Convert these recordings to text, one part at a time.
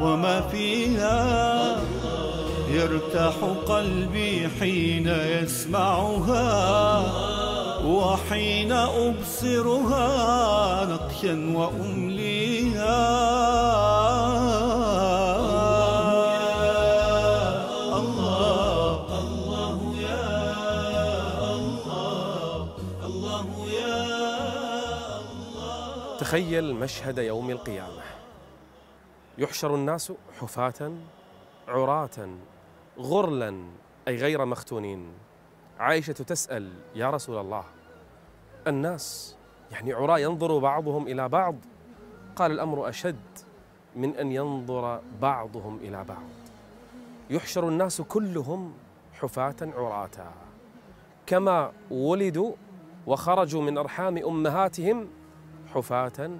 وما فيها. يرتاح قلبي حين يسمعها وحين أبصرها نقشا وأمليها. تخيل مشهد يوم القيامة. يحشر الناس حفاة عراة غرلا أي غير مختونين. عائشة تسأل يا رسول الله الناس يعني عراة ينظر بعضهم إلى بعض؟ قال الأمر أشد من أن ينظر بعضهم إلى بعض. يحشر الناس كلهم حفاة عراة. كما ولدوا وخرجوا من أرحام أمهاتهم حفاة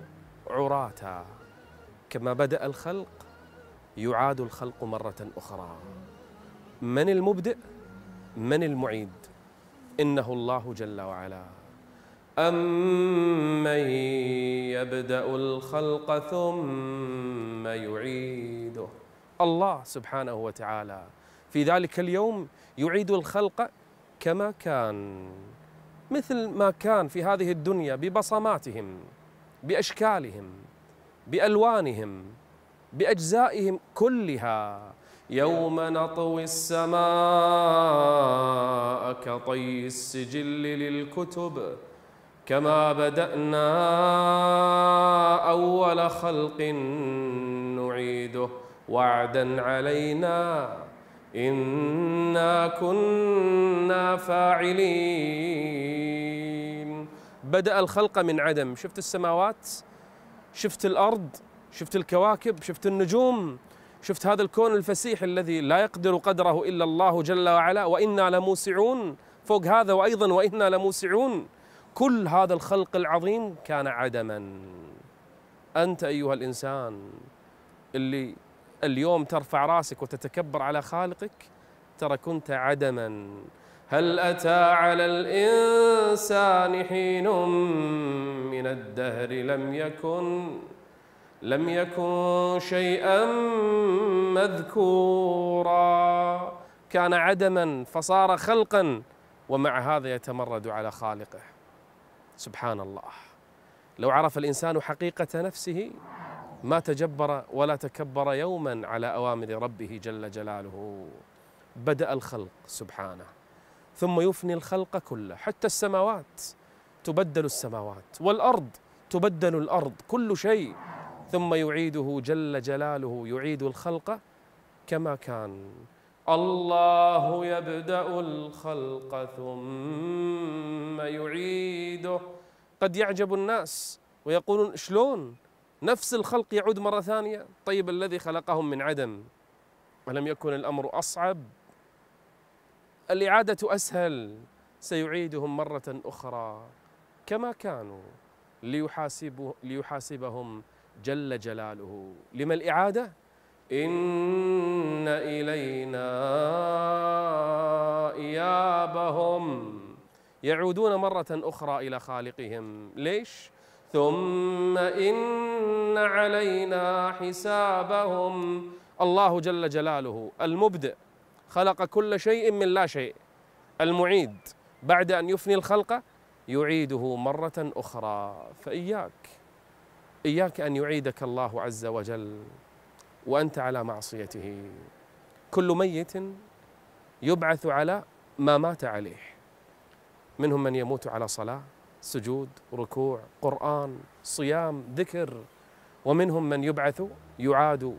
عراة. كما بدأ الخلق يعاد الخلق مرة أخرى. من المبدئ؟ من المعيد؟ إنه الله جل وعلا. أمن يبدأ الخلق ثم يعيده. الله سبحانه وتعالى. في ذلك اليوم يعيد الخلق كما كان مثل ما كان في هذه الدنيا ببصماتهم بأشكالهم. بألوانهم بأجزائهم كلها. يوم نطوي السماء كطي السجل للكتب كما بدأنا أول خلق نعيده. وعدا علينا إنا كنا فاعلين. بدأ الخلق من عدم. شفت السماوات؟ شفت الأرض شفت الكواكب شفت النجوم شفت هذا الكون الفسيح الذي لا يقدر قدره إلا الله جل وعلا وإنا لموسعون. فوق هذا وأيضا وإنا لموسعون. كل هذا الخلق العظيم كان عدما. أنت أيها الإنسان اللي اليوم ترفع رأسك وتتكبر على خالقك ترى كنت عدما. هل أتى على الإنسان حين من الدهر؟ لم يكن لم يكن شيئا مذكورا. كان عدما فصار خلقا ومع هذا يتمرد على خالقه. سبحان الله. لو عرف الإنسان حقيقة نفسه ما تجبر ولا تكبر يوما على أوامر ربه جل جلاله. بدأ الخلق سبحانه. ثم يفني الخلق كله. حتى السماوات تبدل السماوات والأرض تبدل الأرض كل شيء. ثم يعيده جل جلاله يعيد الخلق كما كان. الله يبدأ الخلق ثم يعيده. قد يعجب الناس ويقولون شلون نفس الخلق يعود مرة ثانية؟ طيب الذي خلقهم من عدم ولم يكن الأمر أصعب؟ الإعادة أسهل سيعيدهم مرة أخرى. كما كانوا ليحاسبوا ليحاسبهم جل جلاله. لما الإعادة؟ إن إلينا إيابهم. يعودون مرة أخرى إلى خالقهم. ليش؟ ثم إن علينا حسابهم. الله جل جلاله المبدئ. خلق كل شيء من لا شيء. المعيد بعد أن يفني الخلق يعيده مرة أخرى. فإياك إياك أن يعيدك الله عز وجل وأنت على معصيته. كل ميت يبعث على ما مات عليه. منهم من يموت على صلاة سجود ركوع قرآن صيام ذكر. ومنهم من يبعث يعاد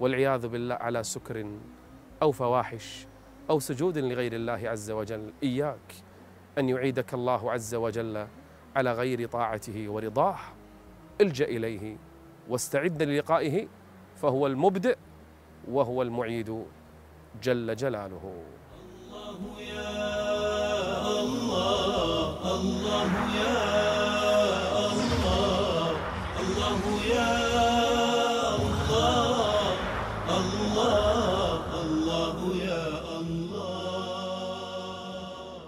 والعياذ بالله على سكر أو فواحش أو سجود لغير الله عز وجل. إياك أن يعيدك الله عز وجل على غير طاعته ورضاه. الجا إليه واستعد للقائه فهو المبدئ وهو المعيد جل جلاله.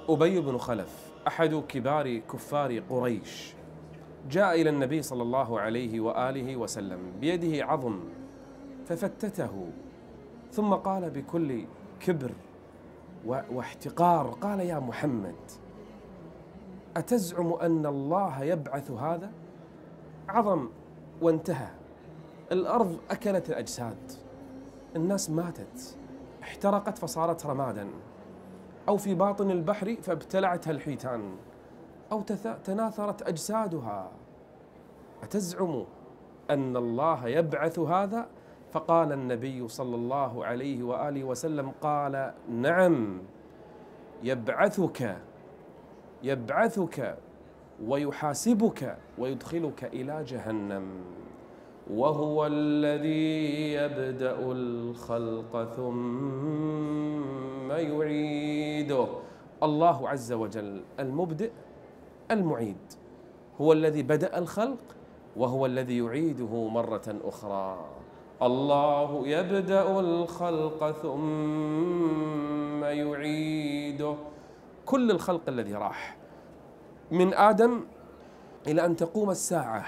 أبي بن خلف أحد كبار كفار قريش. جاء إلى النبي صلى الله عليه وآله وسلم بيده عظم ففتته ثم قال بكل كبر واحتقار قال يا محمد أتزعم أن الله يبعث هذا؟ عظم وانتهى الأرض أكلت الأجساد الناس ماتت احترقت فصارت رمادا. أو في باطن البحر فابتلعتها الحيتان أو تناثرت أجسادها. أتزعم أن الله يبعث هذا؟ فقال النبي صلى الله عليه وآله وسلم قال نعم يبعثك يبعثك ويحاسبك ويدخلك إلى جهنم. وهو الذي يبدأ الخلق ثم يعيده الله عز وجل المبدئ المعيد. هو الذي بدأ الخلق وهو الذي يعيده مرة أخرى. الله يبدأ الخلق ثم يعيده. كل الخلق الذي راح. من آدم إلى أن تقوم الساعة.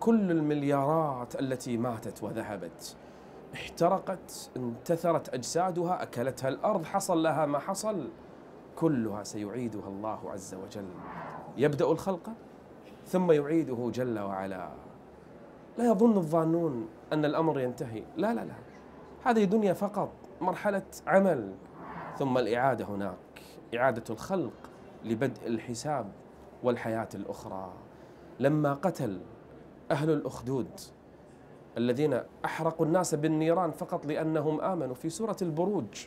كل المليارات التي ماتت وذهبت. احترقت انتثرت أجسادها أكلتها الأرض حصل لها ما حصل. كلها سيعيدها الله عز وجل. يبدأ الخلق ثم يعيده جل وعلا. لا يظن الظانون أن الأمر ينتهي. لا لا لا. هذه دنيا فقط مرحلة عمل. ثم الإعادة هناك. إعادة الخلق لبدء الحساب والحياة الأخرى. لما قتل أهل الأخدود الذين أحرقوا الناس بالنيران فقط لأنهم آمنوا. في سورة البروج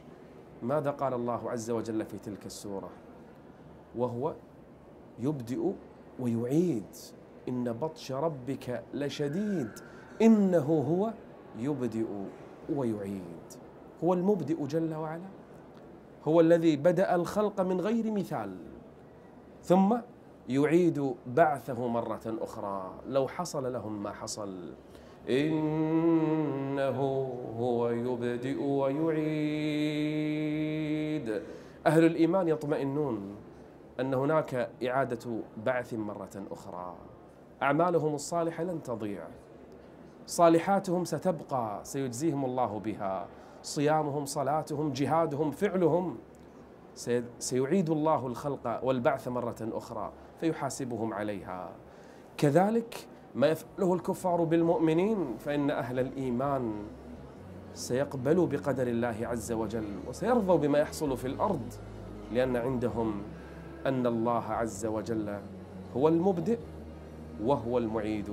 ماذا قال الله عز وجل في تلك السورة؟ وهو يبدئ ويعيد. إن بطش ربك لشديد. إنه هو يبدئ ويعيد. هو المبدئ جل وعلا. هو الذي بدأ الخلق من غير مثال. ثم يعيد بعثه مرة أخرى. لو حصل لهم ما حصل. إنه هو يبدئ ويعيد. أهل الإيمان يطمئنون أن هناك إعادة بعث مرة أخرى. أعمالهم الصالحة لن تضيع. صالحاتهم ستبقى سيجزيهم الله بها. صيامهم صلاتهم جهادهم فعلهم. سيعيد الله الخلق والبعث مرة أخرى فيحاسبهم عليها. كذلك ما يفعله الكفار بالمؤمنين فإن أهل الإيمان سيقبلوا بقدر الله عز وجل وسيرضوا بما يحصل في الأرض لأن عندهم أن الله عز وجل هو المبدئ وهو المعيد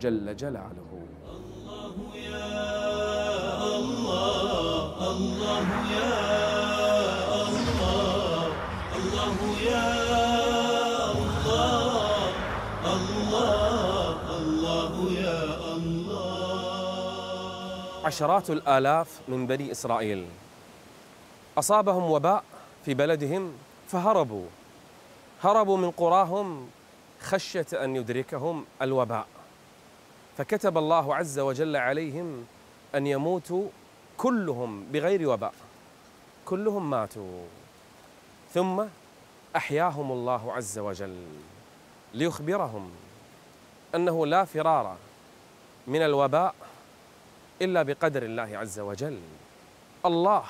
جل جلاله. الله يا الله الله يا عشرات الآلاف من بني إسرائيل. أصابهم وباء في بلدهم فهربوا. هربوا من قراهم خشية أن يدركهم الوباء. فكتب الله عز وجل عليهم أن يموتوا كلهم بغير وباء. كلهم ماتوا. ثم أحياهم الله عز وجل ليخبرهم أنه لا فرار من الوباء إلا بقدر الله عز وجل. الله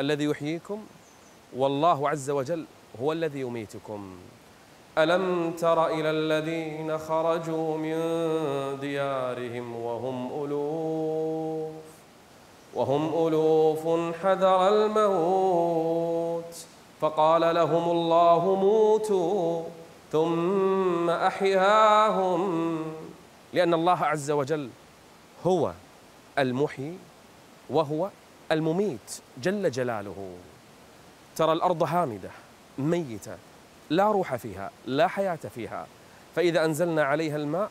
الذي يحييكم والله عز وجل هو الذي يميتكم. ألم تر إلى الذين خرجوا من ديارهم وهم ألوف وهم ألوف حذر الموت. فقال لهم الله موتوا ثم أحياهم. لأن الله عز وجل هو المحيي وهو المميت جل جلاله. ترى الأرض هامدة ميتة لا روح فيها لا حياة فيها. فإذا أنزلنا عليها الماء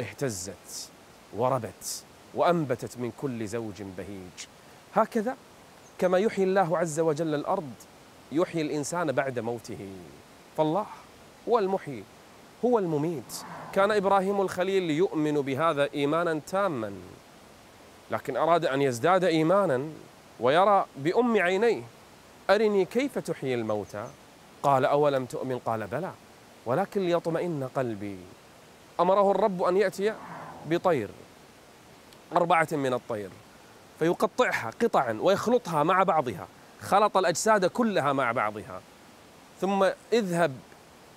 اهتزت وربت وأنبتت من كل زوج بهيج. هكذا كما يحيي الله عز وجل الأرض يحيي الإنسان بعد موته. فالله هو المحيي هو المميت. كان إبراهيم الخليل يؤمن بهذا إيمانا تاما. لكن أراد أن يزداد إيمانا ويرى بأم عينيه أرني كيف تحيي الموتى؟ قال أولم تؤمن؟ قال بلى ولكن ليطمئن قلبي. أمره الرب أن يأتي بطير أربعة من الطير فيقطعها قطعا ويخلطها مع بعضها خلط الأجساد كلها مع بعضها. ثم اذهب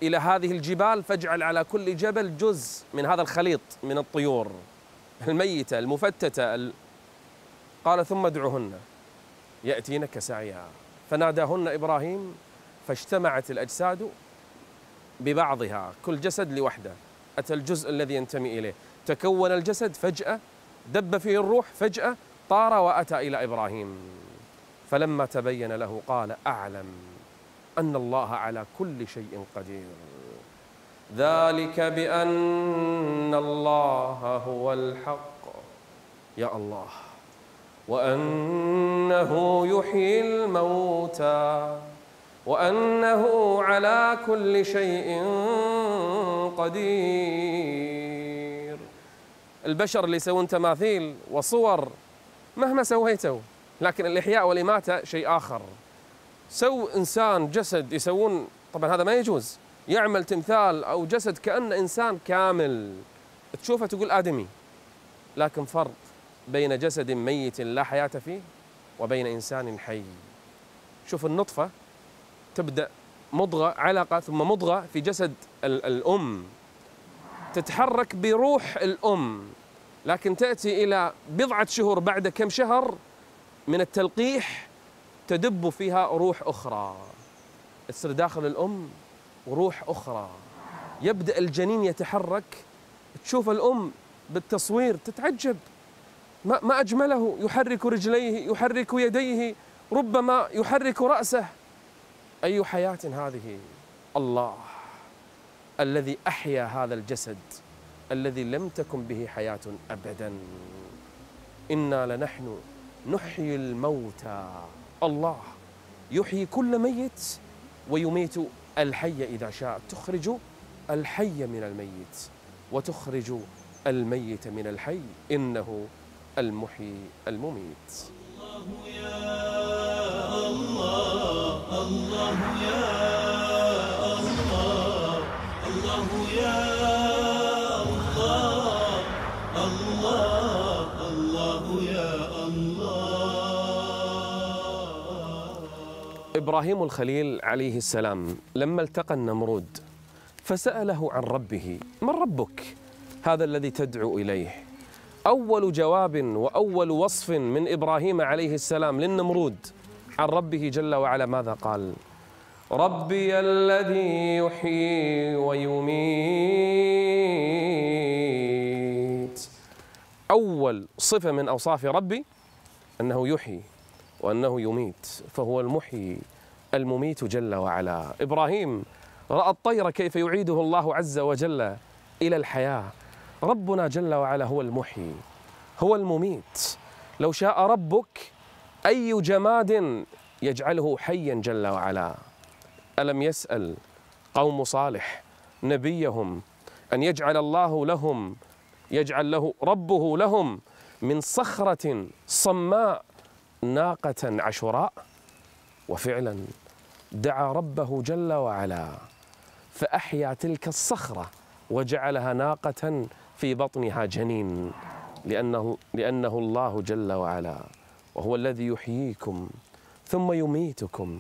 إلى هذه الجبال فاجعل على كل جبل جزء من هذا الخليط من الطيور. الميتة المفتتة ال... قال ثم ادعهن يأتينك سعيها. فناداهن إبراهيم فاجتمعت الأجساد ببعضها كل جسد لوحده. أتى الجزء الذي ينتمي إليه. تكون الجسد فجأة دب فيه الروح فجأة طار وأتى إلى إبراهيم. فلما تبين له قال أعلم أن الله على كل شيء قدير. ذلك بأن الله هو الحق. يا الله. وأنه يحيي الموتى. وأنه على كل شيء قدير. البشر اللي يسوون تماثيل وصور مهما سويتوا لكن الإحياء والإماتة شيء آخر. سو إنسان جسد يسوون طبعا هذا ما يجوز. يعمل تمثال أو جسد كأنه إنسان كامل. تشوفه تقول آدمي لكن فرق بين جسد ميت لا حياة فيه وبين إنسان حي. شوف النطفة تبدأ مضغة علقة ثم مضغة في جسد الأم. تتحرك بروح الأم لكن تأتي إلى بضعة شهور بعد كم شهر من التلقيح تدب فيها روح أخرى. تصير داخل الأم وروح أخرى. يبدأ الجنين يتحرك تشوف الأم بالتصوير تتعجب. ما, ما أجمله يحرك رجليه يحرك يديه ربما يحرك رأسه. أي حياة هذه؟ الله الذي أحيا هذا الجسد الذي لم تكن به حياة أبدا. إنا لنحن نحيي الموتى. الله يحيي كل ميت ويميت الحي إذا شاء. تخرج الحي من الميت وتخرج الميت من الحي. إنه المحيي المميت. الله يا الله الله يا الله الله يا إبراهيم الخليل عليه السلام لما التقى النمرود فسأله عن ربه من ربك؟ هذا الذي تدعو إليه. أول جواب وأول وصف من إبراهيم عليه السلام للنمرود عن ربه جل وعلا ماذا قال؟ ربي الذي يحيي ويميت. أول صفة من أوصاف ربي أنه يحيي وأنه يميت فهو المحيي. المميت جل وعلا. إبراهيم رأى الطير كيف يعيده الله عز وجل إلى الحياة. ربنا جل وعلا هو المحيي هو المميت. لو شاء ربك أي جماد يجعله حيا جل وعلا. ألم يسأل قوم صالح نبيهم أن يجعل الله لهم يجعل له ربه لهم من صخرة صماء ناقة عشراء؟ وفعلا دعا ربه جل وعلا فأحيا تلك الصخرة وجعلها ناقة في بطنها جنين لأنه, لأنه الله جل وعلا وهو الذي يحييكم ثم يميتكم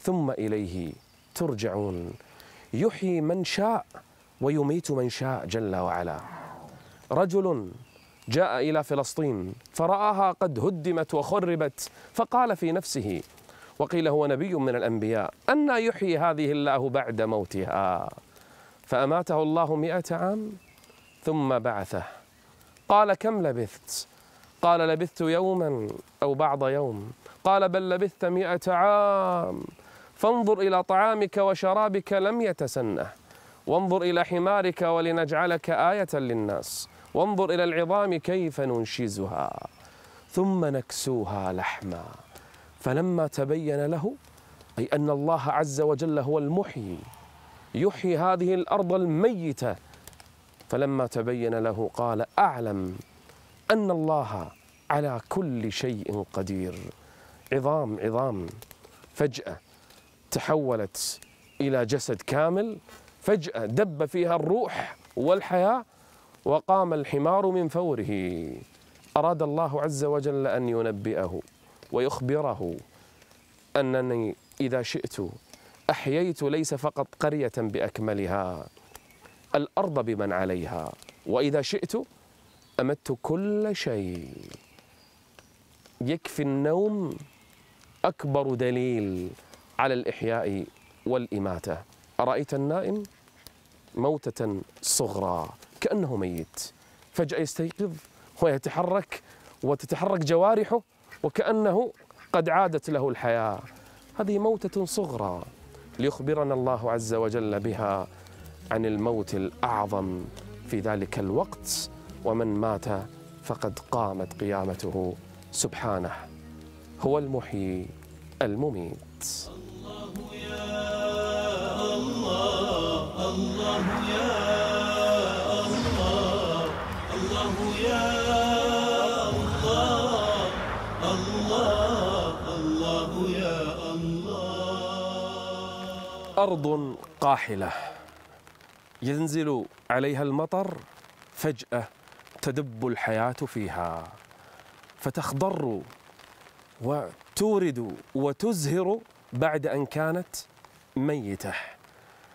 ثم إليه ترجعون. يحيي من شاء ويميت من شاء جل وعلا. رجل جاء إلى فلسطين فرآها قد هدمت وخربت فقال في نفسه وقيل هو نبي من الأنبياء. أن يحيي هذه الله بعد موتها. فأماته الله مئة عام ثم بعثه. قال كم لبثت؟ قال لبثت يوما أو بعض يوم. قال بل لبثت مئة عام. فانظر إلى طعامك وشرابك لم يتسنه. وانظر إلى حمارك ولنجعلك آية للناس. وانظر إلى العظام كيف ننشزها. ثم نكسوها لحما. فلما تبين له أي أن الله عز وجل هو المحيي يحيي هذه الأرض الميتة فلما تبين له قال أعلم أن الله على كل شيء قدير. عظام عظام. فجأة تحولت إلى جسد كامل فجأة دب فيها الروح والحياة وقام الحمار من فوره. أراد الله عز وجل أن ينبئه. ويخبره أنني إذا شئت أحييت ليس فقط قرية بأكملها الأرض بمن عليها وإذا شئت أمت كل شيء. يكفي النوم أكبر دليل على الإحياء والإماتة. أرأيت النائم موتة صغرى كأنه ميت فجأة يستيقظ ويتحرك وتتحرك جوارحه وكأنه قد عادت له الحياة. هذه موتة صغرى ليخبرنا الله عز وجل بها عن الموت الأعظم في ذلك الوقت ومن مات فقد قامت قيامته. سبحانه هو المحيي المميت. الله أرض قاحلة ينزل عليها المطر فجأة تدب الحياة فيها فتخضر وتورد وتزهر بعد أن كانت ميتة.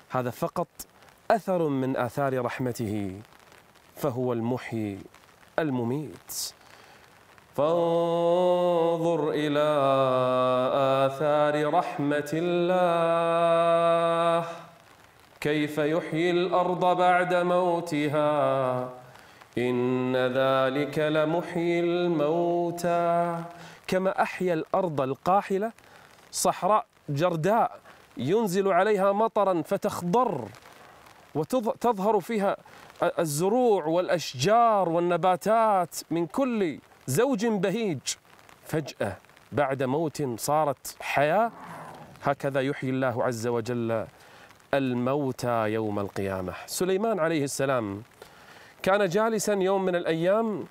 هذا فقط أثر من آثار رحمته فهو المحيي المميت. فانظر إلى آثار رحمة الله. كيف يحيي الأرض بعد موتها؟ إن ذلك لمحيي الموتى. كما أحيا الأرض القاحلة صحراء جرداء ينزل عليها مطرا فتخضر وتظهر فيها الزروع والأشجار والنباتات من كل زوج بهيج. فجأة بعد موت صارت حياة. هكذا يحيي الله عز وجل الموتى يوم القيامة. سليمان عليه السلام كان جالسا يوم من الأيام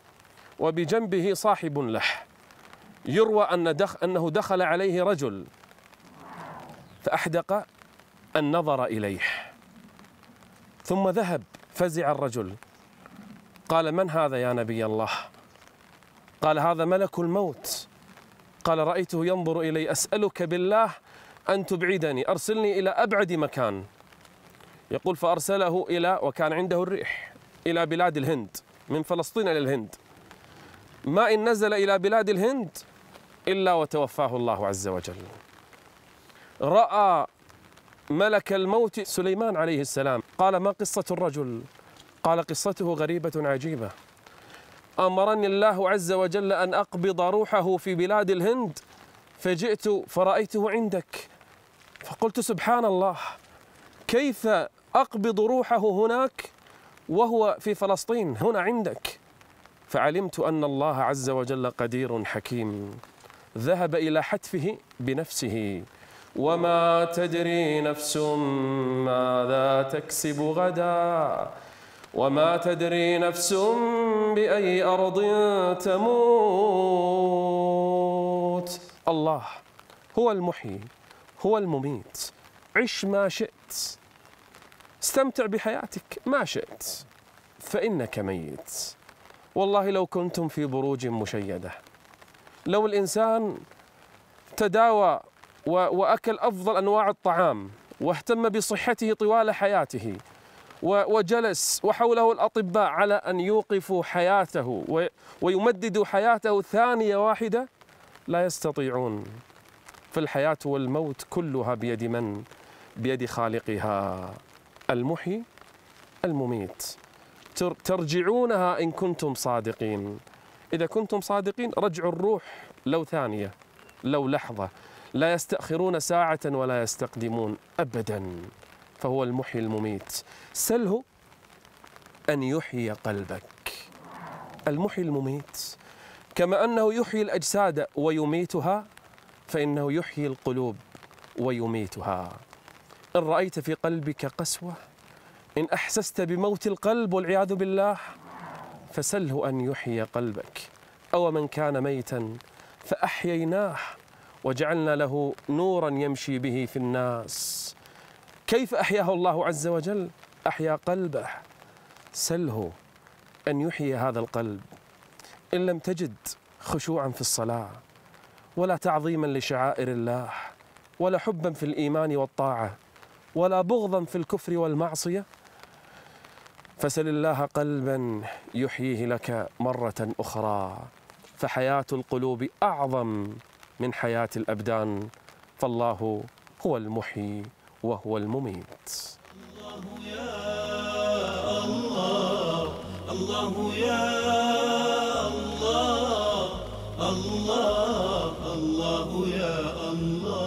وبجنبه صاحب له. يروى أن دخ أنه دخل عليه رجل فأحدق النظر إليه. ثم ذهب فزع الرجل. قال من هذا يا نبي الله؟ قال هذا ملك الموت. قال رأيته ينظر إلي أسألك بالله أن تبعدني أرسلني إلى أبعد مكان. يقول فأرسله إلى وكان عنده الريح إلى بلاد الهند من فلسطين إلى الهند. ما إن نزل إلى بلاد الهند إلا وتوفاه الله عز وجل. رأى ملك الموت سليمان عليه السلام. قال ما قصة الرجل؟ قال قصته غريبة عجيبة. أمرني الله عز وجل أن أقبض روحه في بلاد الهند فجئت فرأيته عندك. فقلت سبحان الله كيف أقبض روحه هناك وهو في فلسطين؟ هنا عندك. فعلمت أن الله عز وجل قدير حكيم. ذهب إلى حتفه بنفسه. وما تدري نفس ماذا تكسب غدا. وما تدري نفس بأي أرض تموت. الله هو المحيي هو المميت. عش ما شئت. استمتع بحياتك ما شئت فإنك ميت. والله لو كنتم في بروج مشيدة. لو الإنسان تداوى وأكل أفضل أنواع الطعام واهتم بصحته طوال حياته وجلس وحوله الأطباء على أن يوقفوا حياته ويمددوا حياته ثانية واحدة. لا يستطيعون. فالحياه والموت كلها بيد من؟ بيد خالقها المحيي المميت. ترجعونها إن كنتم صادقين. إذا كنتم صادقين رجعوا الروح لو ثانية لو لحظة. لا يستأخرون ساعة ولا يستقدمون أبدا. فهو المحيي المميت. سله أن يحيي قلبك. المحيي المميت. كما أنه يحيي الأجساد ويميتها فإنه يحيي القلوب ويميتها. إن رأيت في قلبك قسوة إن أحسست بموت القلب والعياذ بالله فسله أن يحيي قلبك. أو من كان ميتا فأحييناه وجعلنا له نورا يمشي به في الناس. كيف أحياه الله عز وجل؟ أحيا قلبه. سله أن يحيي هذا القلب. إن لم تجد خشوعا في الصلاة ولا تعظيما لشعائر الله ولا حبا في الإيمان والطاعة ولا بغضا في الكفر والمعصية فسل الله قلبا يحييه لك مرة أخرى. فحياة القلوب أعظم من حياة الأبدان. فالله هو المحيي. وهو المميت. الله يا الله الله الله يا الله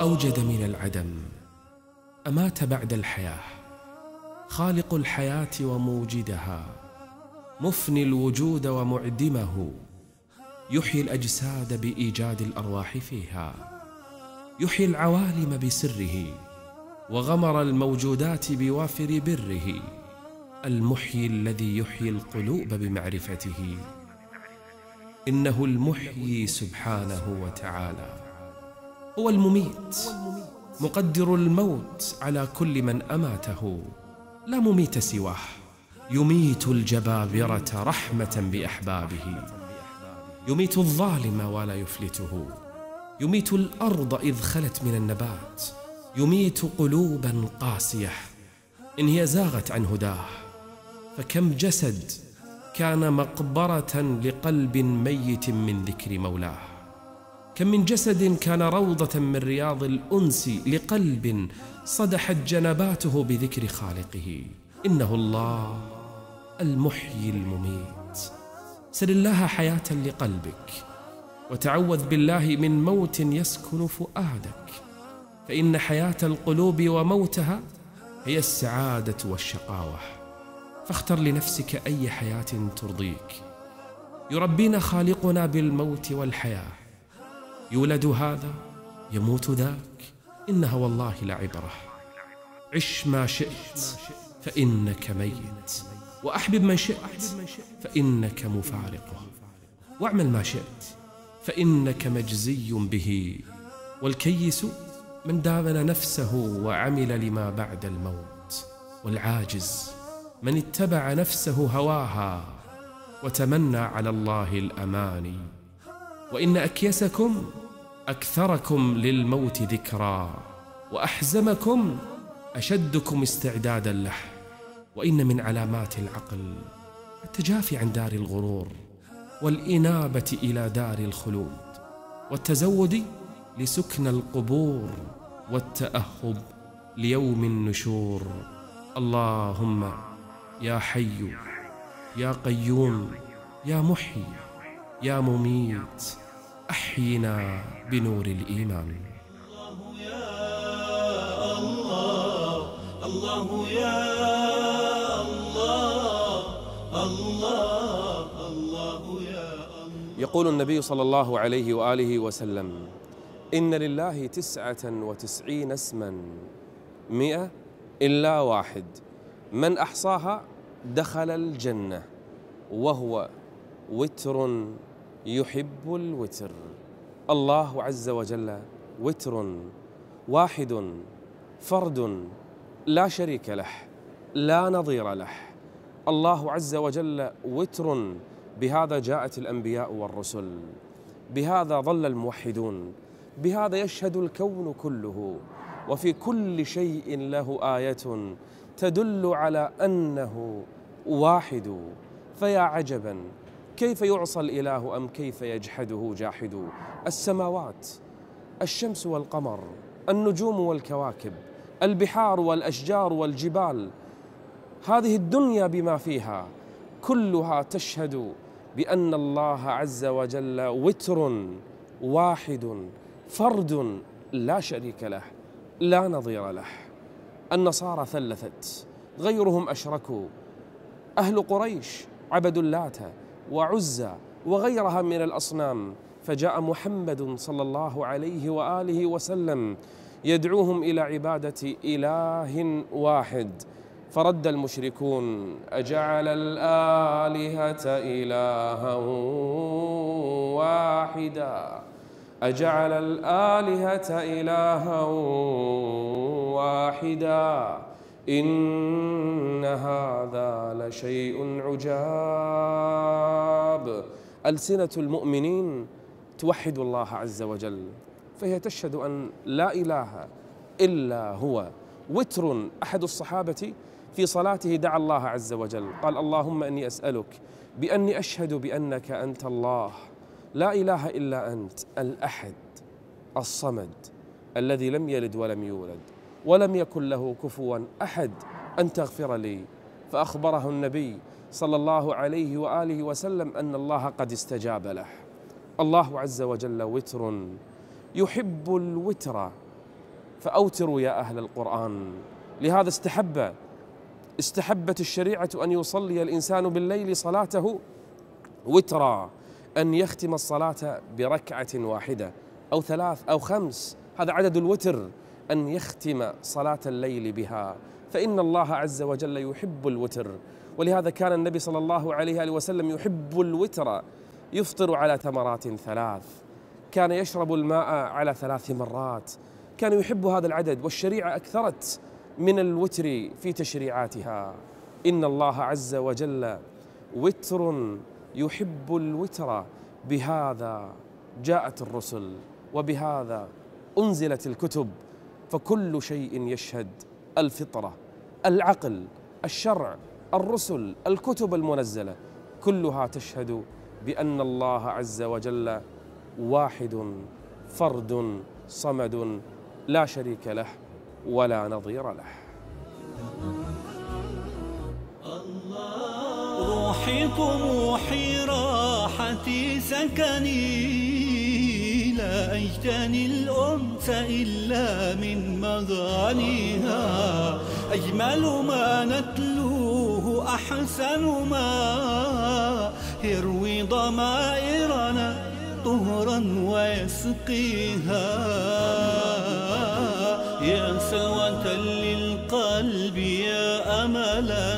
أوجد من العدم أمات بعد الحياة خالق الحياة وموجدها مفني الوجود ومعدمه يحيي الأجساد بإيجاد الأرواح فيها. يحيي العوالم بسره وغمر الموجودات بوافر بره المحيي الذي يحيي القلوب بمعرفته. إنه المحيي سبحانه وتعالى. هو المميت مقدر الموت على كل من أماته. لا مميت سواه يميت الجبابرة رحمة بأحبابه. يميت الظالم ولا يفلته. يميت الأرض إذ خلت من النبات. يميت قلوبا قاسية إن هي زاغت عن هداه. فكم جسد كان مقبرة لقلب ميت من ذكر مولاه. كم من جسد كان روضة من رياض الأنس لقلب صدحت جنباته بذكر خالقه. إنه الله المحيي المميت. سل الله حياة لقلبك. وتعوذ بالله من موت يسكن فؤادك. فإن حياة القلوب وموتها هي السعادة والشقاوة. فاختر لنفسك أي حياة ترضيك. يربينا خالقنا بالموت والحياة. يولد هذا يموت ذاك. إنها والله لعبرة. عش ما شئت فإنك ميت. وأحبب من شئت فإنك مفارقة. واعمل ما شئت. فإنك مجزي به. والكيس من دامن نفسه وعمل لما بعد الموت. والعاجز من اتبع نفسه هواها وتمنى على الله الأماني. وإن أكيسكم أكثركم للموت ذكرا. وأحزمكم أشدكم استعدادا له. وإن من علامات العقل التجافي عن دار الغرور. والإنابة إلى دار الخلود والتزود لسكن القبور والتأهب ليوم النشور. اللهم يا حي يا قيوم يا محيي يا مميت أحينا بنور الإيمان. الله يا الله الله يا يقول النبي صلى الله عليه وآله وسلم إن لله تسعة وتسعين اسما مئة إلا واحد. من أحصاها دخل الجنة وهو وتر يحب الوتر. الله عز وجل وتر واحد فرد لا شريك له لا نظير له. الله عز وجل وتر بهذا جاءت الأنبياء والرسل. بهذا ظل الموحدون. بهذا يشهد الكون كله. وفي كل شيء له آية تدل على أنه واحد. فيا عجبا كيف يعصى الإله أم كيف يجحده جاحد؟ السماوات الشمس والقمر النجوم والكواكب البحار والأشجار والجبال. هذه الدنيا بما فيها كلها تشهد بأن الله عز وجل وتر واحد فرد لا شريك له لا نظير له. النصارى ثلثت غيرهم اشركوا أهل قريش عبدوا اللات وعزى وغيرها من الأصنام. فجاء محمد صلى الله عليه وآله وسلم يدعوهم إلى عبادة إله واحد. فرد المشركون أجعل الآلهة إلها واحدا. أجعل الآلهة إلها واحدا. إن هذا لشيء عجاب. ألسنة المؤمنين توحد الله عز وجل فهي تشهد أن لا إله إلا هو. وتر أحد الصحابة في صلاته دعا الله عز وجل. قال اللهم إني أسألك بأني أشهد بأنك أنت الله. لا إله إلا أنت الأحد الصمد الذي لم يلد ولم يولد ولم يكن له كفوا أحد أن تغفر لي. فأخبره النبي صلى الله عليه وآله وسلم أن الله قد استجاب له. الله عز وجل وتر يحب الوتر. فأوتروا يا أهل القرآن. لهذا استحب استحبت الشريعة أن يصلي الإنسان بالليل صلاته وترا أن يختم الصلاة بركعة واحدة أو ثلاث أو خمس. هذا عدد الوتر أن يختم صلاة الليل بها. فإن الله عز وجل يحب الوتر ولهذا كان النبي صلى الله عليه وسلم يحب الوتر يفطر على تمرات ثلاث. كان يشرب الماء على ثلاث مرات. كان يحب هذا العدد والشريعة أكثرت من الوتر في تشريعاتها. إن الله عز وجل وتر يحب الوتر. بهذا جاءت الرسل وبهذا أنزلت الكتب. فكل شيء يشهد الفطرة العقل الشرع الرسل الكتب المنزلة. كلها تشهد بأن الله عز وجل واحد فرد صمد لا شريك له. ولا نظير له. روحي طموحي راحتي سكني لا أجتني الأنس إلا من مغانيها. أجمل ما نتلوه أحسن ما يروي ضمائرنا طهرا ويسقيها. يا سلوة للقلب يا أملا.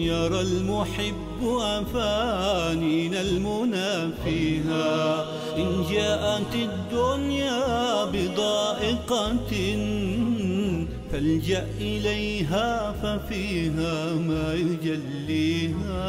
يرى المحب أفانينا المنى فيها. إن جاءت الدنيا بضائقة فالجأ إليها ففيها ما يجليها.